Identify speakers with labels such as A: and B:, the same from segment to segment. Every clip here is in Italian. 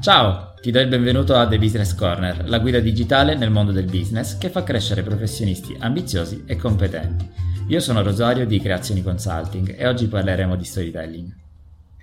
A: Ciao, ti do il benvenuto a The Business Corner, la guida digitale nel mondo del business che fa crescere professionisti ambiziosi e competenti. Io sono Rosario di Creazioni Consulting e oggi parleremo di storytelling.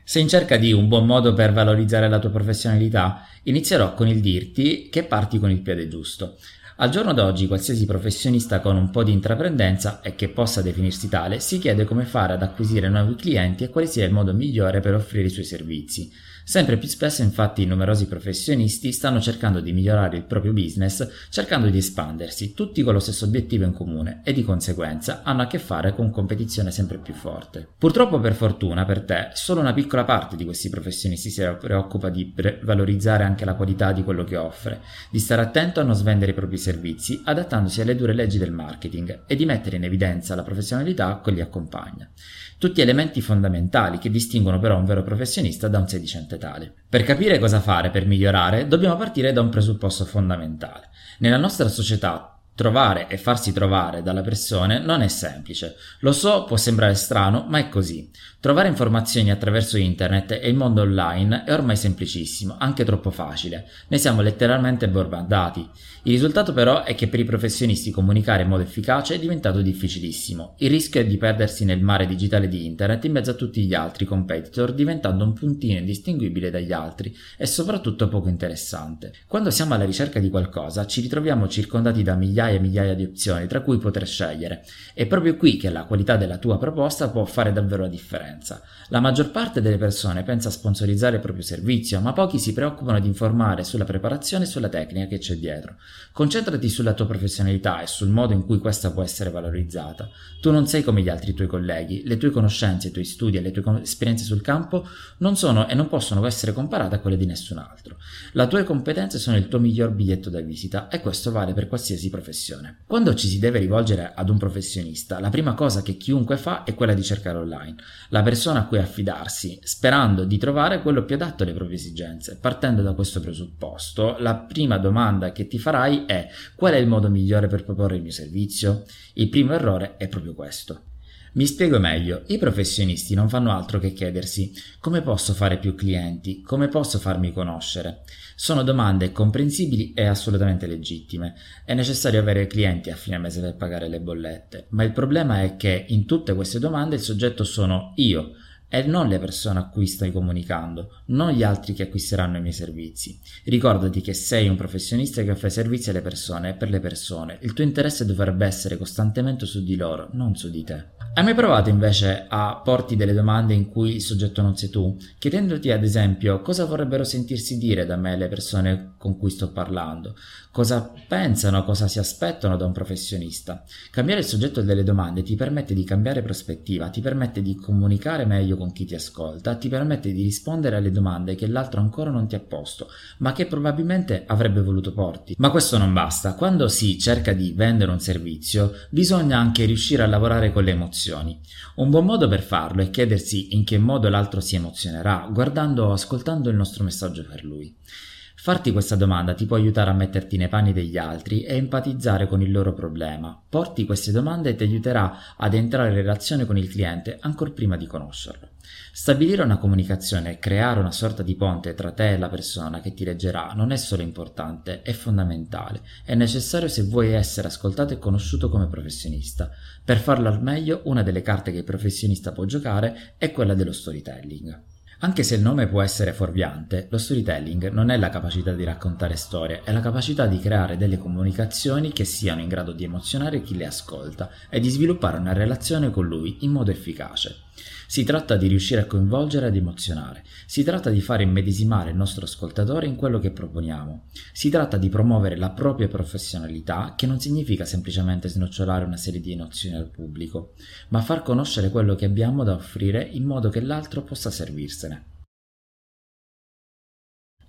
A: Se in cerca di un buon modo per valorizzare la tua professionalità, inizierò con il dirti che parti con il piede giusto. Al giorno d'oggi qualsiasi professionista con un po' di intraprendenza e che possa definirsi tale si chiede come fare ad acquisire nuovi clienti e quale sia il modo migliore per offrire i suoi servizi. Sempre più spesso infatti numerosi professionisti stanno cercando di migliorare il proprio business, cercando di espandersi, tutti con lo stesso obiettivo in comune e di conseguenza hanno a che fare con competizione sempre più forte. Purtroppo per fortuna per te, solo una piccola parte di questi professionisti si preoccupa di pre- valorizzare anche la qualità di quello che offre, di stare attento a non svendere i propri servizi adattandosi alle dure leggi del marketing e di mettere in evidenza la professionalità che li accompagna. Tutti elementi fondamentali che distinguono però un vero professionista da un sedicente tale. Per capire cosa fare per migliorare dobbiamo partire da un presupposto fondamentale. Nella nostra società Trovare e farsi trovare dalle persone non è semplice. Lo so, può sembrare strano, ma è così. Trovare informazioni attraverso internet e il mondo online è ormai semplicissimo, anche troppo facile. Ne siamo letteralmente bombardati. Il risultato però è che per i professionisti comunicare in modo efficace è diventato difficilissimo. Il rischio è di perdersi nel mare digitale di internet in mezzo a tutti gli altri competitor, diventando un puntino indistinguibile dagli altri e soprattutto poco interessante. Quando siamo alla ricerca di qualcosa, ci ritroviamo circondati da migliaia e migliaia di opzioni tra cui poter scegliere. È proprio qui che la qualità della tua proposta può fare davvero la differenza. La maggior parte delle persone pensa a sponsorizzare il proprio servizio, ma pochi si preoccupano di informare sulla preparazione e sulla tecnica che c'è dietro. Concentrati sulla tua professionalità e sul modo in cui questa può essere valorizzata. Tu non sei come gli altri tuoi colleghi, le tue conoscenze, i tuoi studi e le tue esperienze sul campo non sono e non possono essere comparate a quelle di nessun altro. Le tue competenze sono il tuo miglior biglietto da visita e questo vale per qualsiasi professione. Quando ci si deve rivolgere ad un professionista, la prima cosa che chiunque fa è quella di cercare online la persona a cui affidarsi, sperando di trovare quello più adatto alle proprie esigenze. Partendo da questo presupposto, la prima domanda che ti farai è qual è il modo migliore per proporre il mio servizio? Il primo errore è proprio questo. Mi spiego meglio, i professionisti non fanno altro che chiedersi come posso fare più clienti, come posso farmi conoscere. Sono domande comprensibili e assolutamente legittime. È necessario avere clienti a fine mese per pagare le bollette, ma il problema è che in tutte queste domande il soggetto sono io, e non le persone a cui stai comunicando, non gli altri che acquisteranno i miei servizi. Ricordati che sei un professionista che offre servizi alle persone e per le persone. Il tuo interesse dovrebbe essere costantemente su di loro, non su di te. Hai mai provato invece a porti delle domande in cui il soggetto non sei tu, chiedendoti ad esempio cosa vorrebbero sentirsi dire da me le persone con cui sto parlando, cosa pensano, cosa si aspettano da un professionista? Cambiare il soggetto delle domande ti permette di cambiare prospettiva, ti permette di comunicare meglio con chi ti ascolta, ti permette di rispondere alle domande che l'altro ancora non ti ha posto, ma che probabilmente avrebbe voluto porti. Ma questo non basta, quando si cerca di vendere un servizio bisogna anche riuscire a lavorare con le emozioni. Un buon modo per farlo è chiedersi in che modo l'altro si emozionerà, guardando o ascoltando il nostro messaggio per lui. Farti questa domanda ti può aiutare a metterti nei panni degli altri e empatizzare con il loro problema. Porti queste domande e ti aiuterà ad entrare in relazione con il cliente ancora prima di conoscerlo. Stabilire una comunicazione e creare una sorta di ponte tra te e la persona che ti leggerà non è solo importante, è fondamentale. È necessario se vuoi essere ascoltato e conosciuto come professionista. Per farlo al meglio, una delle carte che il professionista può giocare è quella dello storytelling. Anche se il nome può essere fuorviante, lo storytelling non è la capacità di raccontare storie, è la capacità di creare delle comunicazioni che siano in grado di emozionare chi le ascolta e di sviluppare una relazione con lui in modo efficace. Si tratta di riuscire a coinvolgere ed emozionare, si tratta di fare immedesimare il nostro ascoltatore in quello che proponiamo, si tratta di promuovere la propria professionalità, che non significa semplicemente snocciolare una serie di nozioni al pubblico, ma far conoscere quello che abbiamo da offrire in modo che l'altro possa servirsene.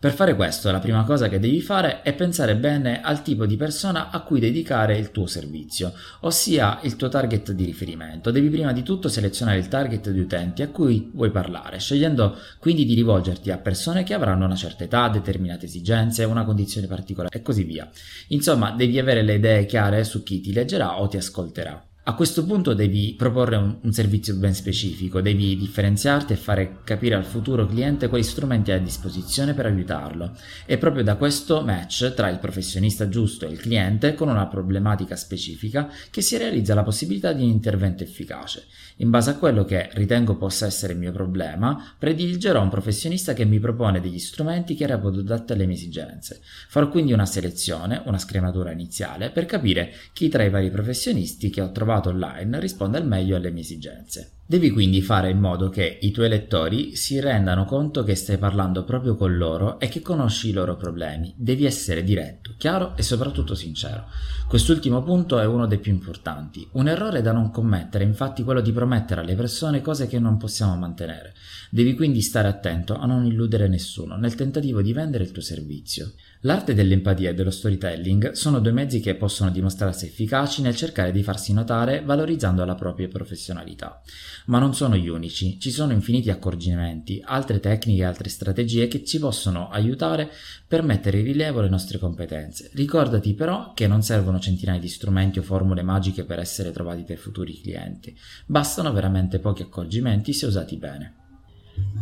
A: Per fare questo, la prima cosa che devi fare è pensare bene al tipo di persona a cui dedicare il tuo servizio, ossia il tuo target di riferimento. Devi prima di tutto selezionare il target di utenti a cui vuoi parlare, scegliendo quindi di rivolgerti a persone che avranno una certa età, determinate esigenze, una condizione particolare e così via. Insomma, devi avere le idee chiare su chi ti leggerà o ti ascolterà. A questo punto devi proporre un, un, servizio ben specifico, devi differenziarti e fare capire al futuro cliente quali strumenti hai a disposizione per aiutarlo. È proprio da questo match tra il professionista giusto e il cliente con una problematica specifica che si realizza la possibilità di un intervento efficace. In base a quello che ritengo possa essere il mio problema, prediligerò un professionista che mi propone degli strumenti che reputo adatti alle mie esigenze. Farò quindi una selezione, una scrematura iniziale per capire chi tra i vari professionisti che ho trovato trovato online risponde al meglio alle mie esigenze. Devi quindi fare in modo che i tuoi lettori si rendano conto che stai parlando proprio con loro e che conosci i loro problemi. Devi essere diretto, chiaro e soprattutto sincero. Quest'ultimo punto è uno dei più importanti. Un errore da non commettere è infatti quello di promettere alle persone cose che non possiamo mantenere. Devi quindi stare attento a non illudere nessuno nel tentativo di vendere il tuo servizio. L'arte dell'empatia e dello storytelling sono due mezzi che possono dimostrarsi efficaci nel cercare di farsi notare valorizzando la propria professionalità. Ma non sono gli unici, ci sono infiniti accorgimenti, altre tecniche e altre strategie che ci possono aiutare per mettere in rilievo le nostre competenze. Ricordati però che non servono centinaia di strumenti o formule magiche per essere trovati dai futuri clienti, bastano veramente pochi accorgimenti se usati bene.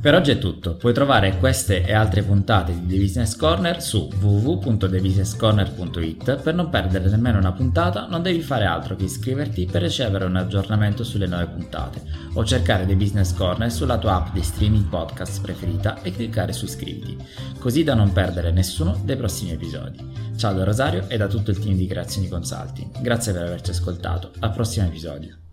A: Per oggi è tutto, puoi trovare queste e altre puntate di The Business Corner su www.thebusinesscorner.it. Per non perdere nemmeno una puntata non devi fare altro che iscriverti per ricevere un aggiornamento sulle nuove puntate o cercare The Business Corner sulla tua app di streaming podcast preferita e cliccare su iscriviti, così da non perdere nessuno dei prossimi episodi. Ciao da Rosario e da tutto il team di Creazioni Consulting, grazie per averci ascoltato, al prossimo episodio.